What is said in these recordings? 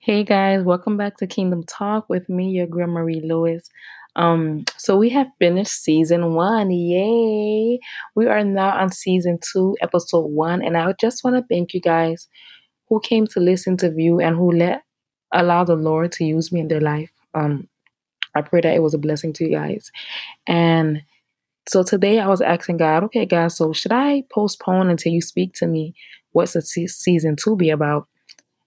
Hey guys, welcome back to Kingdom Talk with me, your girl Marie Lewis. Um, so we have finished season one. Yay! We are now on season two, episode one, and I just want to thank you guys who came to listen to view and who let allow the Lord to use me in their life. Um, I pray that it was a blessing to you guys. And so today I was asking God, okay, God, so should I postpone until you speak to me? What's the se- season two be about?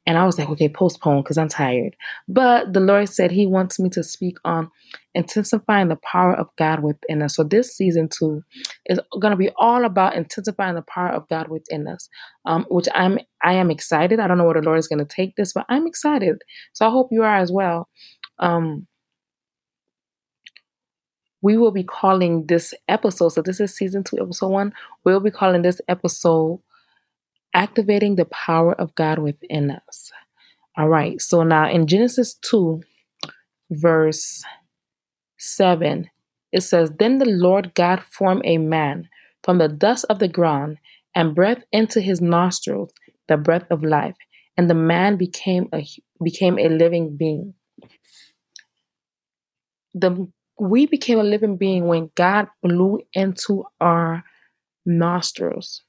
And I was like, okay, postpone because I'm tired. But the Lord said He wants me to speak on intensifying the power of God within us. So this season two is going to be all about intensifying the power of God within us, um, which I'm I am excited. I don't know where the Lord is going to take this, but I'm excited. So I hope you are as well. Um, we will be calling this episode. So this is season two, episode one. We'll be calling this episode activating the power of God within us. All right, so now in Genesis 2, verse 7, it says, Then the Lord God formed a man from the dust of the ground and breathed into his nostrils the breath of life, and the man became a became a living being. The we became a living being when God blew into our nostrils.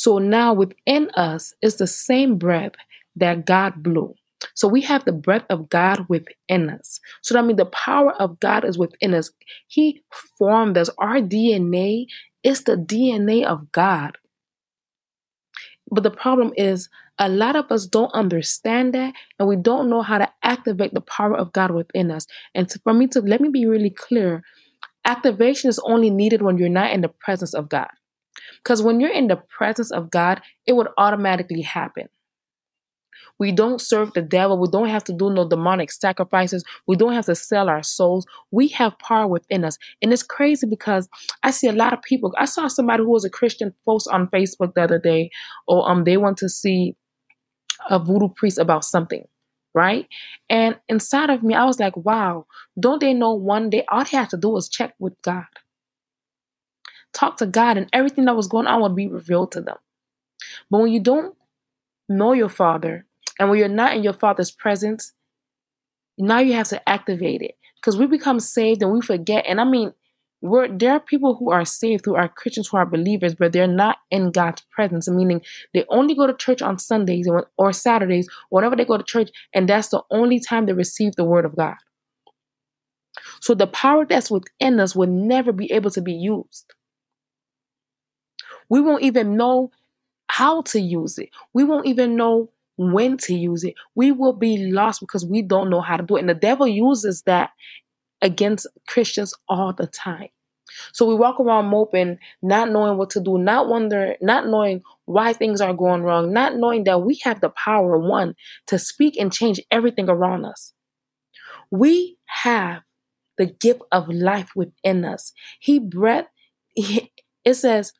So now within us is the same breath that God blew. So we have the breath of God within us. So that means the power of God is within us. He formed us. Our DNA is the DNA of God. But the problem is, a lot of us don't understand that and we don't know how to activate the power of God within us. And to, for me to let me be really clear, activation is only needed when you're not in the presence of God. Because when you're in the presence of God, it would automatically happen. We don't serve the devil. We don't have to do no demonic sacrifices. We don't have to sell our souls. We have power within us. And it's crazy because I see a lot of people. I saw somebody who was a Christian post on Facebook the other day, or um, they want to see a voodoo priest about something, right? And inside of me, I was like, wow, don't they know one day all they have to do is check with God? Talk to God, and everything that was going on would be revealed to them. But when you don't know your Father, and when you're not in your Father's presence, now you have to activate it because we become saved and we forget. And I mean, we're, there are people who are saved who are Christians who are believers, but they're not in God's presence. Meaning they only go to church on Sundays or Saturdays, whenever they go to church, and that's the only time they receive the word of God. So the power that's within us will never be able to be used. We won't even know how to use it. We won't even know when to use it. We will be lost because we don't know how to do it. And the devil uses that against Christians all the time. So we walk around moping, not knowing what to do, not wondering, not knowing why things are going wrong, not knowing that we have the power, one, to speak and change everything around us. We have the gift of life within us. He breath, it says,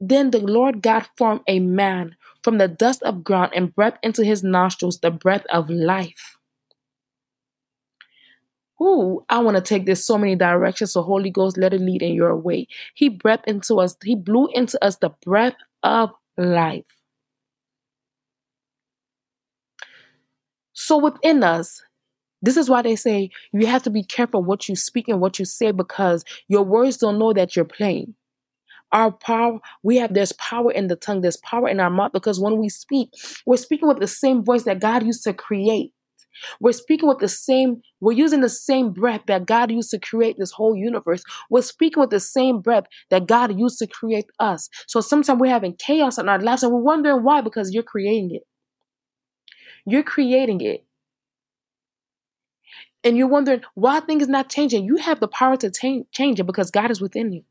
then the Lord God formed a man from the dust of ground and breathed into his nostrils the breath of life. Ooh, I want to take this so many directions. So Holy Ghost, let it lead in your way. He breathed into us, he blew into us the breath of life. So within us, this is why they say you have to be careful what you speak and what you say because your words don't know that you're playing. Our power, we have, there's power in the tongue, there's power in our mouth because when we speak, we're speaking with the same voice that God used to create. We're speaking with the same, we're using the same breath that God used to create this whole universe. We're speaking with the same breath that God used to create us. So sometimes we're having chaos in our lives and we're wondering why because you're creating it. You're creating it. And you're wondering why things not changing. You have the power to change it because God is within you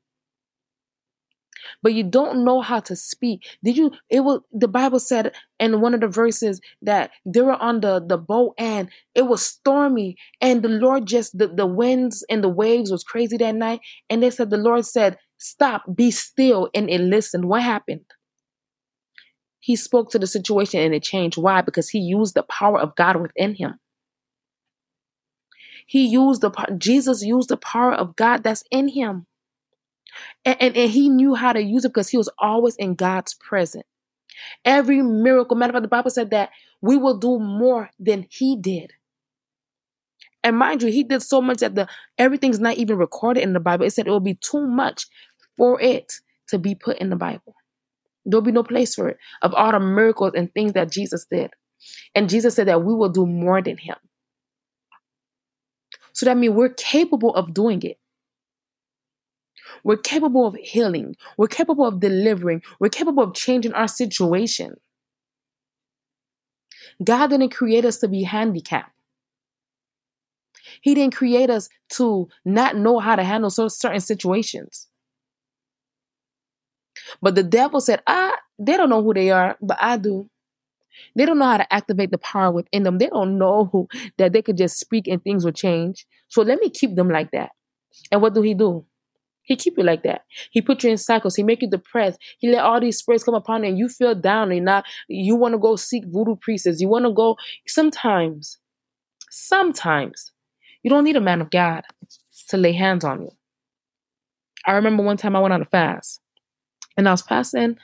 but you don't know how to speak. Did you? It was the Bible said in one of the verses that they were on the the boat and it was stormy, and the Lord just the, the winds and the waves was crazy that night, and they said the Lord said, "Stop, be still," and it listened. What happened? He spoke to the situation and it changed. Why? Because he used the power of God within him. He used the Jesus used the power of God that's in him. And, and, and he knew how to use it because he was always in God's presence. Every miracle, matter of fact, the Bible said that we will do more than he did. And mind you, he did so much that the everything's not even recorded in the Bible. It said it will be too much for it to be put in the Bible. There'll be no place for it of all the miracles and things that Jesus did. And Jesus said that we will do more than him. So that means we're capable of doing it. We're capable of healing. We're capable of delivering. We're capable of changing our situation. God didn't create us to be handicapped. He didn't create us to not know how to handle certain situations. But the devil said, "Ah, they don't know who they are, but I do. They don't know how to activate the power within them. They don't know who, that they could just speak and things will change. So let me keep them like that." And what do he do? He keep you like that. He put you in cycles. He make you depressed. He let all these spirits come upon you and you feel down and not you want to go seek voodoo priests. You want to go sometimes, sometimes you don't need a man of God to lay hands on you. I remember one time I went on a fast and I was passing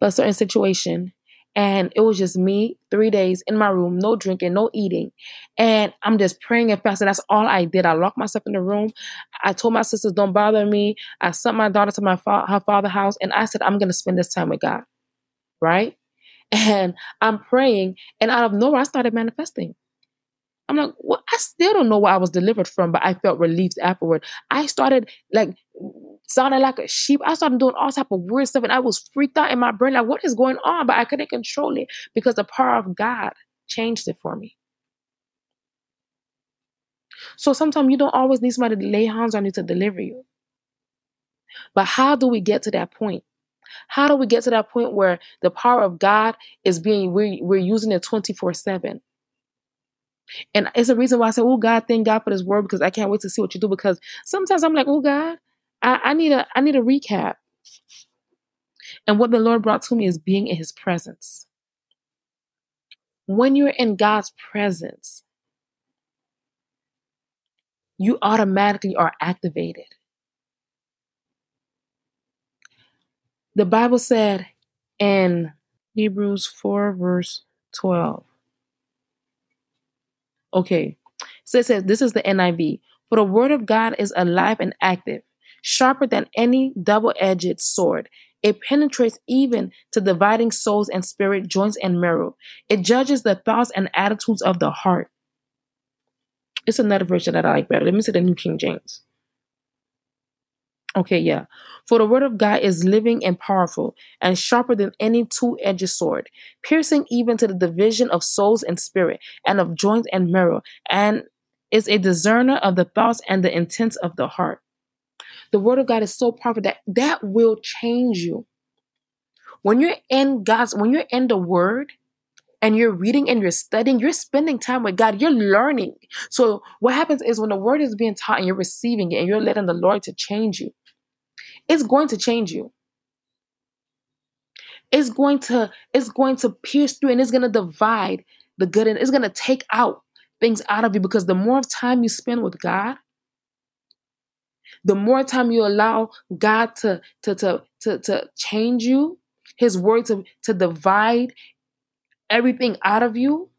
a certain situation and it was just me three days in my room, no drinking, no eating. And I'm just praying and fasting. That's all I did. I locked myself in the room. I told my sisters, don't bother me. I sent my daughter to my fa- her father's house and I said, I'm going to spend this time with God. Right? And I'm praying. And out of nowhere, I started manifesting. I'm like, well, I still don't know what I was delivered from, but I felt relieved afterward. I started like sounding like a sheep. I started doing all type of weird stuff, and I was freaked out in my brain, like, what is going on? But I couldn't control it because the power of God changed it for me. So sometimes you don't always need somebody to lay hands on you to deliver you. But how do we get to that point? How do we get to that point where the power of God is being, we're, we're using it 24 7? And it's a reason why I say, oh God, thank God for this word because I can't wait to see what you do. Because sometimes I'm like, oh God, I, I need a I need a recap. And what the Lord brought to me is being in his presence. When you're in God's presence, you automatically are activated. The Bible said in Hebrews 4, verse 12. Okay, so it says, this is the NIV. For the word of God is alive and active, sharper than any double edged sword. It penetrates even to dividing souls and spirit, joints and marrow. It judges the thoughts and attitudes of the heart. It's another version that I like better. Let me say the New King James. Okay, yeah. For the word of God is living and powerful and sharper than any two edged sword, piercing even to the division of souls and spirit and of joints and marrow, and is a discerner of the thoughts and the intents of the heart. The word of God is so powerful that that will change you. When you're in God's, when you're in the word, and you're reading and you're studying, you're spending time with God, you're learning. So, what happens is when the word is being taught and you're receiving it and you're letting the Lord to change you, it's going to change you. It's going to it's going to pierce through and it's going to divide the good and it's going to take out things out of you because the more time you spend with God, the more time you allow God to to to to, to change you, his word to, to divide everything out of you,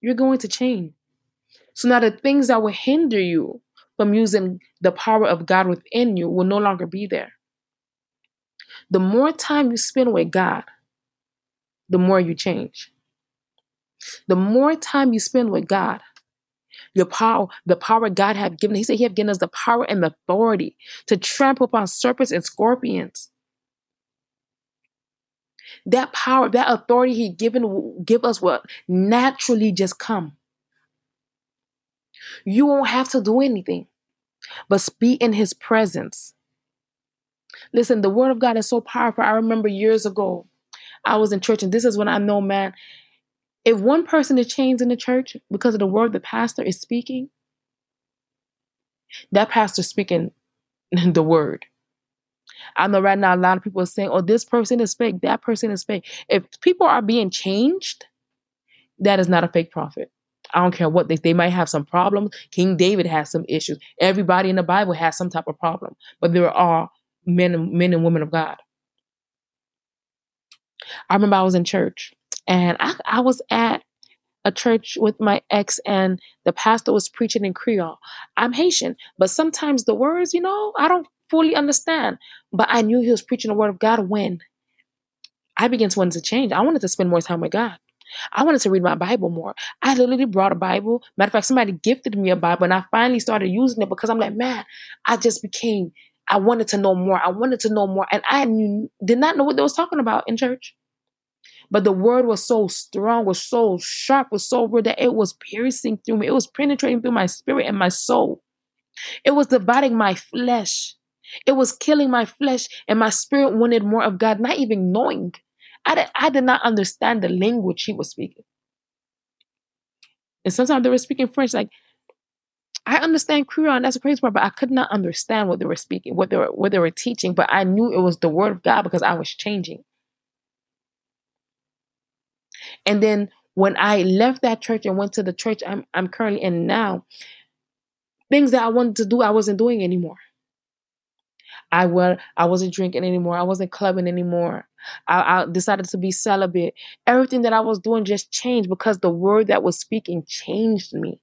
you're going to change. So now the things that will hinder you from using the power of God within you will no longer be there. The more time you spend with God, the more you change. The more time you spend with God, your power, the power God have given. He said He have given us the power and the authority to trample upon serpents and scorpions. That power, that authority He given give us will naturally just come. You won't have to do anything but be in his presence. Listen, the word of God is so powerful. I remember years ago, I was in church, and this is when I know, man, if one person is changed in the church because of the word the pastor is speaking, that pastor speaking the word. I know right now a lot of people are saying, oh, this person is fake, that person is fake. If people are being changed, that is not a fake prophet. I don't care what they they might have some problems. King David has some issues. Everybody in the Bible has some type of problem, but there are men and men and women of God. I remember I was in church And I, I was at a church with my ex, and the pastor was preaching in Creole. I'm Haitian, but sometimes the words, you know, I don't fully understand. But I knew he was preaching the word of God when I began to want to change. I wanted to spend more time with God. I wanted to read my Bible more. I literally brought a Bible. Matter of fact, somebody gifted me a Bible, and I finally started using it because I'm like, man, I just became. I wanted to know more. I wanted to know more, and I knew, did not know what they was talking about in church. But the word was so strong, was so sharp, was so real that it was piercing through me. It was penetrating through my spirit and my soul. It was dividing my flesh. It was killing my flesh, and my spirit wanted more of God, not even knowing. I did, I did not understand the language he was speaking. And sometimes they were speaking French. Like, I understand Creole, and that's a crazy part, but I could not understand what they were speaking, what they were, what they were teaching. But I knew it was the word of God because I was changing. And then when I left that church and went to the church I'm, I'm currently in now, things that I wanted to do, I wasn't doing anymore. I was I wasn't drinking anymore. I wasn't clubbing anymore. I, I, decided to be celibate. Everything that I was doing just changed because the word that was speaking changed me.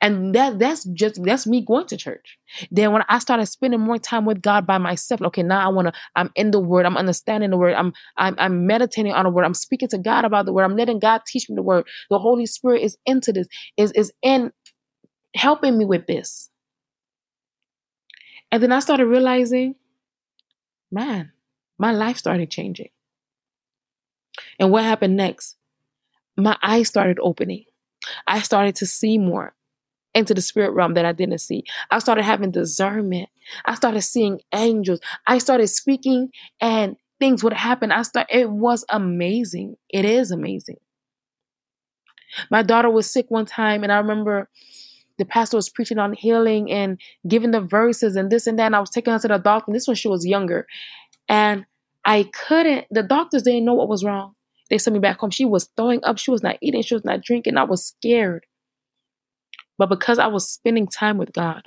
And that that's just that's me going to church. Then when I started spending more time with God by myself, okay, now I want to I'm in the word, I'm understanding the word, I'm I'm I'm meditating on the word, I'm speaking to God about the word, I'm letting God teach me the word. The Holy Spirit is into this, is is in helping me with this. And then I started realizing, man, my life started changing. And what happened next? My eyes started opening. I started to see more into the spirit realm that I didn't see. I started having discernment. I started seeing angels. I started speaking and things would happen. I start it was amazing. It is amazing. My daughter was sick one time and I remember the pastor was preaching on healing and giving the verses and this and that. And I was taking her to the doctor. And this when she was younger. And I couldn't, the doctors didn't know what was wrong. They sent me back home. She was throwing up. She was not eating. She was not drinking. I was scared. But because I was spending time with God,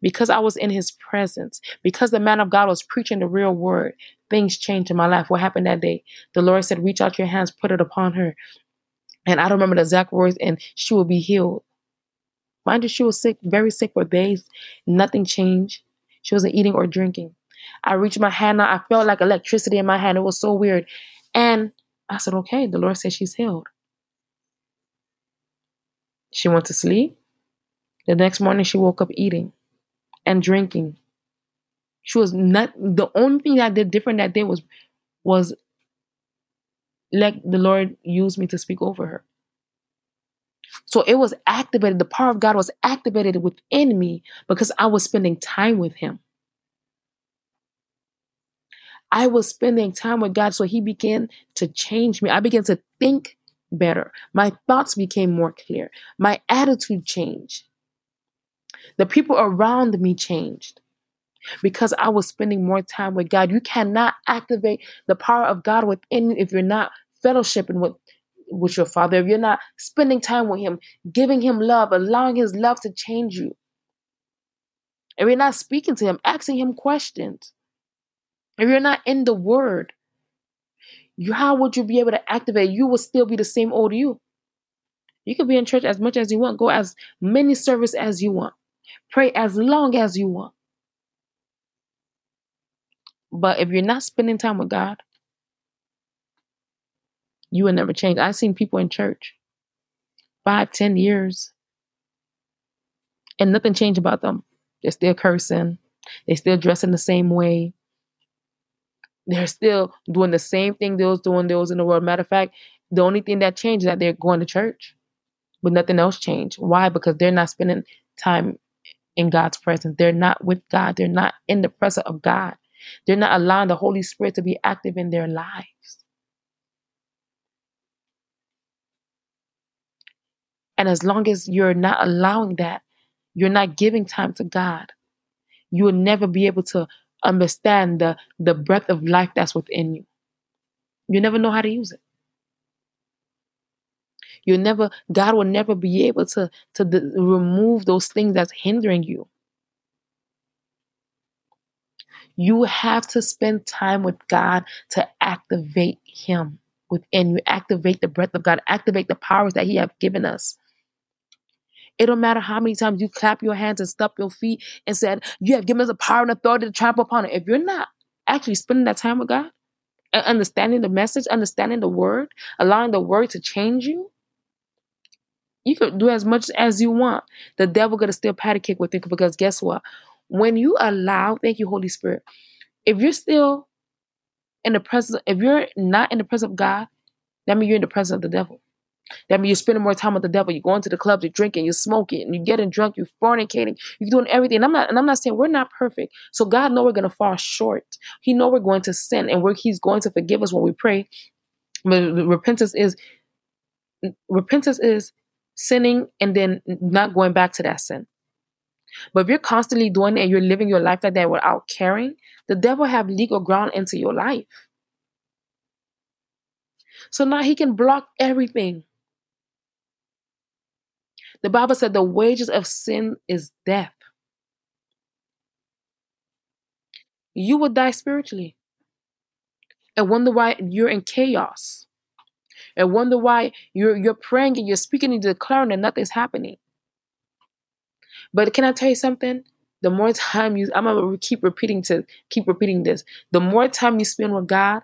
because I was in his presence, because the man of God was preaching the real word, things changed in my life. What happened that day? The Lord said, Reach out your hands, put it upon her. And I don't remember the exact words, and she will be healed. Mind you, she was sick, very sick for days. Nothing changed. She wasn't eating or drinking. I reached my hand out. I felt like electricity in my hand. It was so weird. And I said, okay, the Lord said she's healed. She went to sleep. The next morning, she woke up eating and drinking. She was not the only thing I did different that day was was let the Lord use me to speak over her. So it was activated. The power of God was activated within me because I was spending time with Him. I was spending time with God, so He began to change me. I began to think better. My thoughts became more clear. My attitude changed. The people around me changed because I was spending more time with God. You cannot activate the power of God within you if you're not fellowshipping with, with your Father, if you're not spending time with Him, giving Him love, allowing His love to change you. If you're not speaking to Him, asking Him questions. If you're not in the Word, you, how would you be able to activate? You will still be the same old you. You can be in church as much as you want, go as many service as you want, pray as long as you want. But if you're not spending time with God, you will never change. I've seen people in church five, ten years, and nothing changed about them. They're still cursing. They still dress in the same way. They're still doing the same thing they was doing. They was in the world. Matter of fact, the only thing that changed is that they're going to church, but nothing else changed. Why? Because they're not spending time in God's presence. They're not with God. They're not in the presence of God. They're not allowing the Holy Spirit to be active in their lives. And as long as you're not allowing that, you're not giving time to God, you will never be able to understand the, the breath of life that's within you. You never know how to use it. You'll never, God will never be able to, to remove those things that's hindering you. You have to spend time with God to activate Him within you, activate the breath of God, activate the powers that He have given us. It don't matter how many times you clap your hands and stomp your feet and said, You have given us the power and authority to trample upon it. If you're not actually spending that time with God and understanding the message, understanding the word, allowing the word to change you, you can do as much as you want. The devil gonna still patty cake with you because guess what? When you allow, thank you, Holy Spirit, if you're still in the presence, if you're not in the presence of God, that means you're in the presence of the devil. That means you're spending more time with the devil. You're going to the clubs, you're drinking, you're smoking, and you're getting drunk, you're fornicating, you're doing everything. And I'm not, and I'm not saying we're not perfect. So God know we're gonna fall short. He know we're going to sin, and He's going to forgive us when we pray. But repentance is repentance is sinning and then not going back to that sin. But if you're constantly doing it and you're living your life like that without caring, the devil have legal ground into your life. So now he can block everything. The Bible said the wages of sin is death. You will die spiritually and wonder why you're in chaos and wonder why you're you're praying and you're speaking and declaring and nothing's happening. But can I tell you something? The more time you, I'm gonna keep repeating to keep repeating this. The more time you spend with God,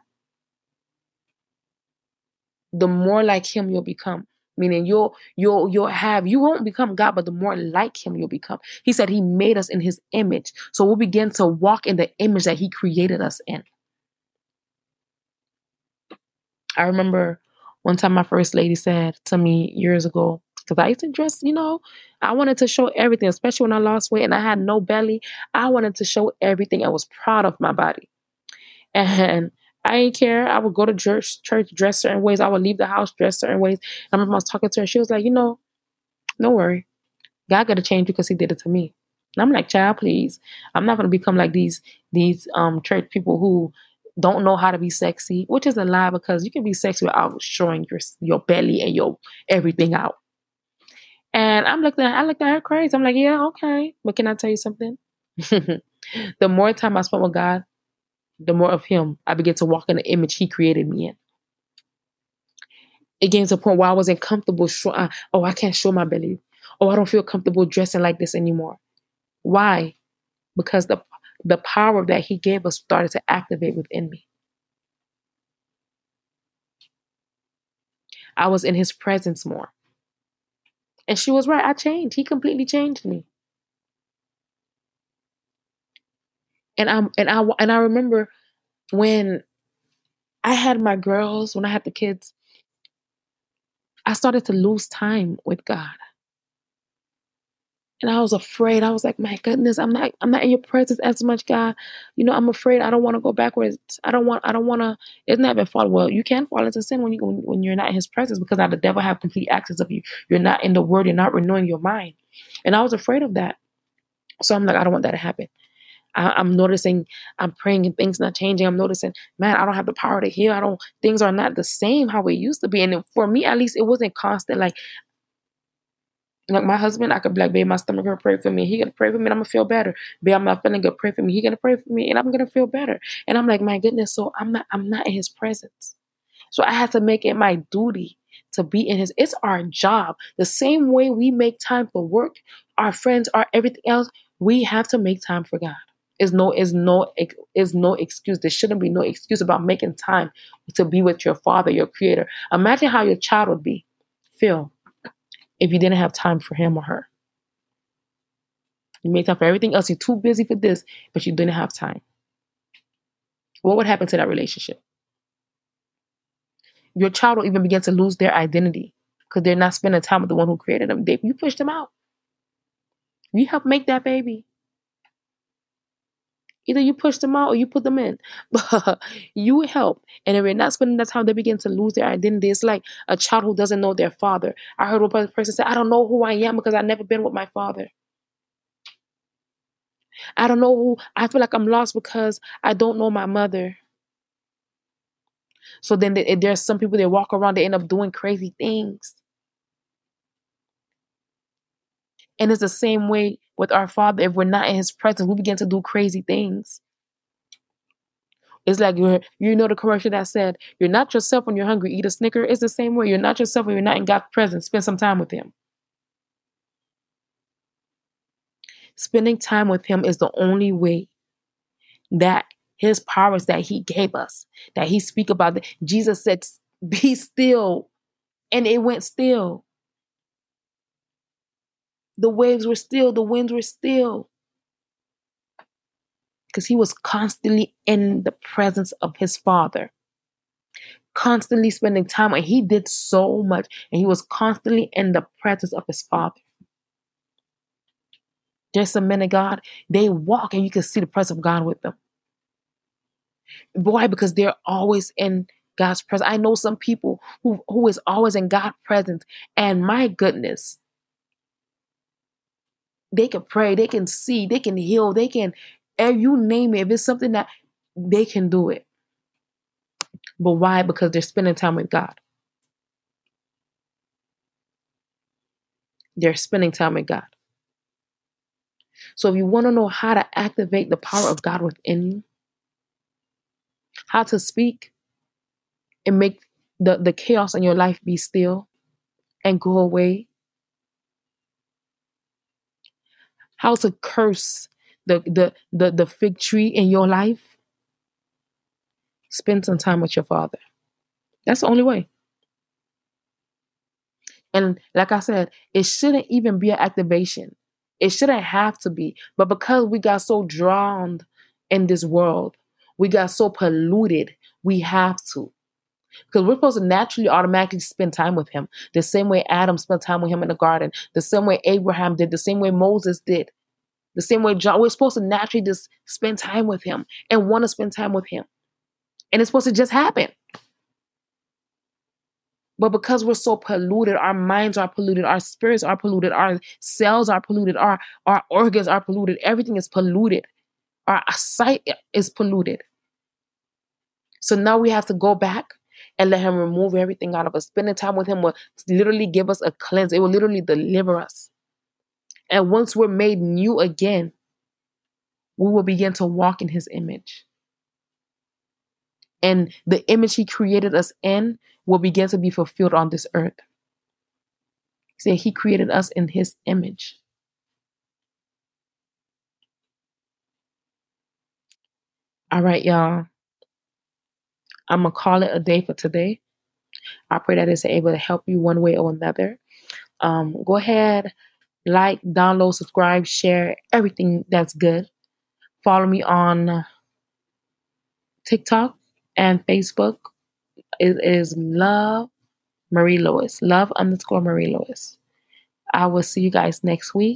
the more like Him you'll become. Meaning you'll you'll you'll have you won't become God, but the more like Him you'll become. He said He made us in His image, so we'll begin to walk in the image that He created us in. I remember one time my first lady said to me years ago, because I used to dress, you know, I wanted to show everything, especially when I lost weight and I had no belly. I wanted to show everything. I was proud of my body. And I didn't care. I would go to church, church dress certain ways. I would leave the house dress certain ways. I remember I was talking to her. She was like, you know, don't worry. God got to change because he did it to me. And I'm like, child, please. I'm not going to become like these these um church people who don't know how to be sexy, which is a lie because you can be sexy without showing your your belly and your everything out. And I'm looking at I looked at her crazy. I'm like, yeah, okay. But can I tell you something? the more time I spent with God, the more of Him I began to walk in the image He created me in. It came to a point where I wasn't comfortable. Show, uh, oh, I can't show my belly. Oh, I don't feel comfortable dressing like this anymore. Why? Because the the power that He gave us started to activate within me. I was in His presence more. And she was right. I changed. He completely changed me. And I and I and I remember when I had my girls, when I had the kids, I started to lose time with God and I was afraid. I was like, my goodness, I'm not I'm not in your presence as much, God. You know, I'm afraid I don't want to go backwards. I don't want I don't want to it's not been fall. Well, you can fall into sin when you when, when you're not in his presence because now the devil have complete access of you. You're not in the word, you're not renewing your mind. And I was afraid of that. So I'm like, I don't want that to happen. I, am noticing I'm praying and things not changing. I'm noticing, man, I don't have the power to heal. I don't things are not the same how it used to be. And for me at least it wasn't constant. Like like my husband, I could be like, babe, my stomach gonna pray for me. He gonna pray for me and I'm gonna feel better. Babe, I'm not feeling good, pray for me. He gonna pray for me and I'm gonna feel better. And I'm like, my goodness, so I'm not I'm not in his presence. So I have to make it my duty to be in his it's our job. The same way we make time for work, our friends, our everything else, we have to make time for God. Is no is no is no excuse. There shouldn't be no excuse about making time to be with your father, your creator. Imagine how your child would be. Feel if you didn't have time for him or her. You made time for everything else. You're too busy for this, but you didn't have time. What would happen to that relationship? Your child will even begin to lose their identity because they're not spending time with the one who created them. They, you pushed them out. You helped make that baby. Either you push them out or you put them in. But you help. And if you're not spending that time, they begin to lose their identity. It's like a child who doesn't know their father. I heard one person say, I don't know who I am because I've never been with my father. I don't know who, I feel like I'm lost because I don't know my mother. So then there's some people that walk around, they end up doing crazy things. And it's the same way with our Father. If we're not in His presence, we begin to do crazy things. It's like you're, you know, the commercial that said, You're not yourself when you're hungry, eat a snicker. It's the same way. You're not yourself when you're not in God's presence. Spend some time with Him. Spending time with Him is the only way that His powers that He gave us, that He speak about. Jesus said, Be still. And it went still. The waves were still, the winds were still because he was constantly in the presence of his father, constantly spending time. And he did so much, and he was constantly in the presence of his father. Just a minute, God, they walk and you can see the presence of God with them. Why? Because they're always in God's presence. I know some people who who is always in God's presence, and my goodness, they can pray, they can see, they can heal, they can and you name it, if it's something that they can do it. But why? Because they're spending time with God. They're spending time with God. So if you want to know how to activate the power of God within you, how to speak and make the, the chaos in your life be still and go away, how to curse the the the, the fig tree in your life, spend some time with your father. That's the only way. And like I said, it shouldn't even be an activation. It shouldn't have to be. But because we got so drowned in this world, we got so polluted, we have to. Because we're supposed to naturally, automatically spend time with him. The same way Adam spent time with him in the garden, the same way Abraham did, the same way Moses did. The same way John, we're supposed to naturally just spend time with him and want to spend time with him. And it's supposed to just happen. But because we're so polluted, our minds are polluted, our spirits are polluted, our cells are polluted, our, our organs are polluted, everything is polluted. Our sight is polluted. So now we have to go back and let him remove everything out of us. Spending time with him will literally give us a cleanse. It will literally deliver us. And once we're made new again, we will begin to walk in his image. And the image he created us in will begin to be fulfilled on this earth. Say he created us in his image. All right, y'all. I'm going to call it a day for today. I pray that it's able to help you one way or another. Um, go ahead, like, download, subscribe, share everything that's good. Follow me on TikTok and Facebook. It is Love Marie Lewis. Love underscore Marie Lewis. I will see you guys next week.